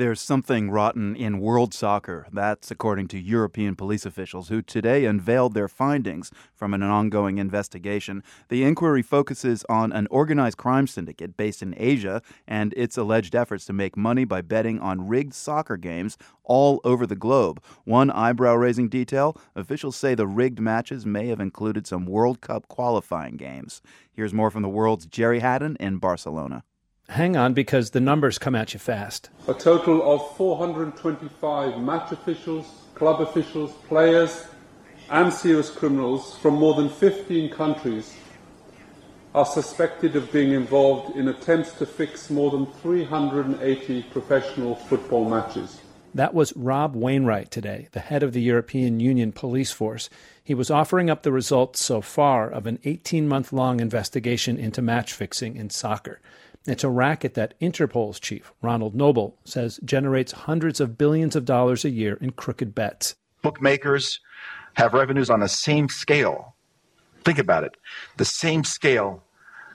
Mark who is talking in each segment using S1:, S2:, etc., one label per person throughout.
S1: There's something rotten in world soccer. That's according to European police officials who today unveiled their findings from an ongoing investigation. The inquiry focuses on an organized crime syndicate based in Asia and its alleged efforts to make money by betting on rigged soccer games all over the globe. One eyebrow raising detail officials say the rigged matches may have included some World Cup qualifying games. Here's more from the world's Gerry Hadden in Barcelona
S2: hang on because the numbers come at you fast.
S3: A total of 425 match officials, club officials, players, and serious criminals from more than 15 countries are suspected of being involved in attempts to fix more than 380 professional football matches.
S2: That was Rob Wainwright today, the head of the European Union police force. He was offering up the results so far of an 18 month long investigation into match fixing in soccer. It's a racket that Interpol's chief, Ronald Noble, says generates hundreds of billions of dollars a year in crooked bets.
S4: Bookmakers have revenues on the same scale. Think about it the same scale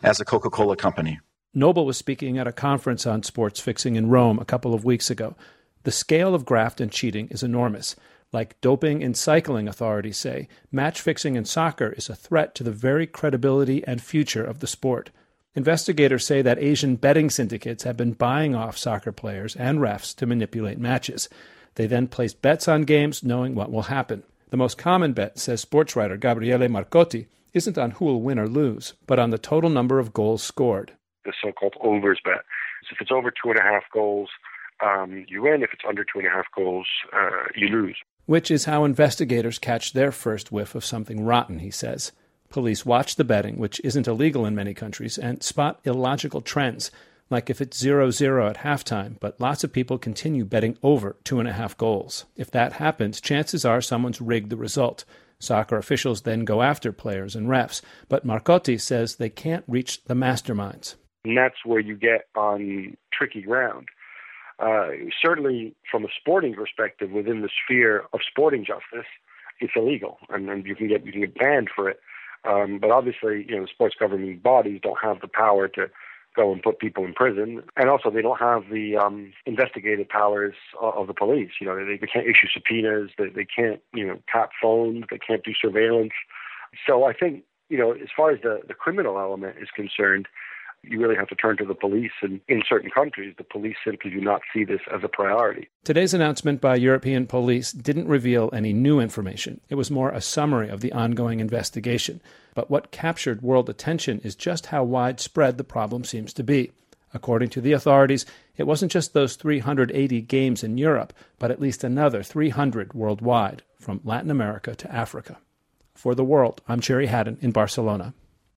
S4: as a Coca Cola company.
S2: Noble was speaking at a conference on sports fixing in Rome a couple of weeks ago. The scale of graft and cheating is enormous. Like doping in cycling, authorities say, match fixing in soccer is a threat to the very credibility and future of the sport. Investigators say that Asian betting syndicates have been buying off soccer players and refs to manipulate matches. They then place bets on games knowing what will happen. The most common bet, says sports writer Gabriele Marcotti, isn't on who will win or lose, but on the total number of goals scored.
S5: The so called overs bet. So if it's over two and a half goals, um, you win. If it's under two and a half goals, uh, you lose.
S2: Which is how investigators catch their first whiff of something rotten, he says. Police watch the betting, which isn't illegal in many countries, and spot illogical trends, like if it's 0 0 at halftime, but lots of people continue betting over two and a half goals. If that happens, chances are someone's rigged the result. Soccer officials then go after players and refs, but Marcotti says they can't reach the masterminds.
S5: And that's where you get on tricky ground. Uh, certainly, from a sporting perspective, within the sphere of sporting justice, it's illegal, and, and you can get you can get banned for it. Um, but obviously, you know, sports governing bodies don't have the power to go and put people in prison, and also they don't have the um, investigative powers of the police. You know, they, they can't issue subpoenas, they, they can't, you know, tap phones, they can't do surveillance. So I think, you know, as far as the, the criminal element is concerned, you really have to turn to the police. And in certain countries, the police simply do not see this as a priority.
S2: Today's announcement by European police didn't reveal any new information. It was more a summary of the ongoing investigation. But what captured world attention is just how widespread the problem seems to be. According to the authorities, it wasn't just those 380 games in Europe, but at least another 300 worldwide, from Latin America to Africa. For the world, I'm Gerry Hadden in Barcelona.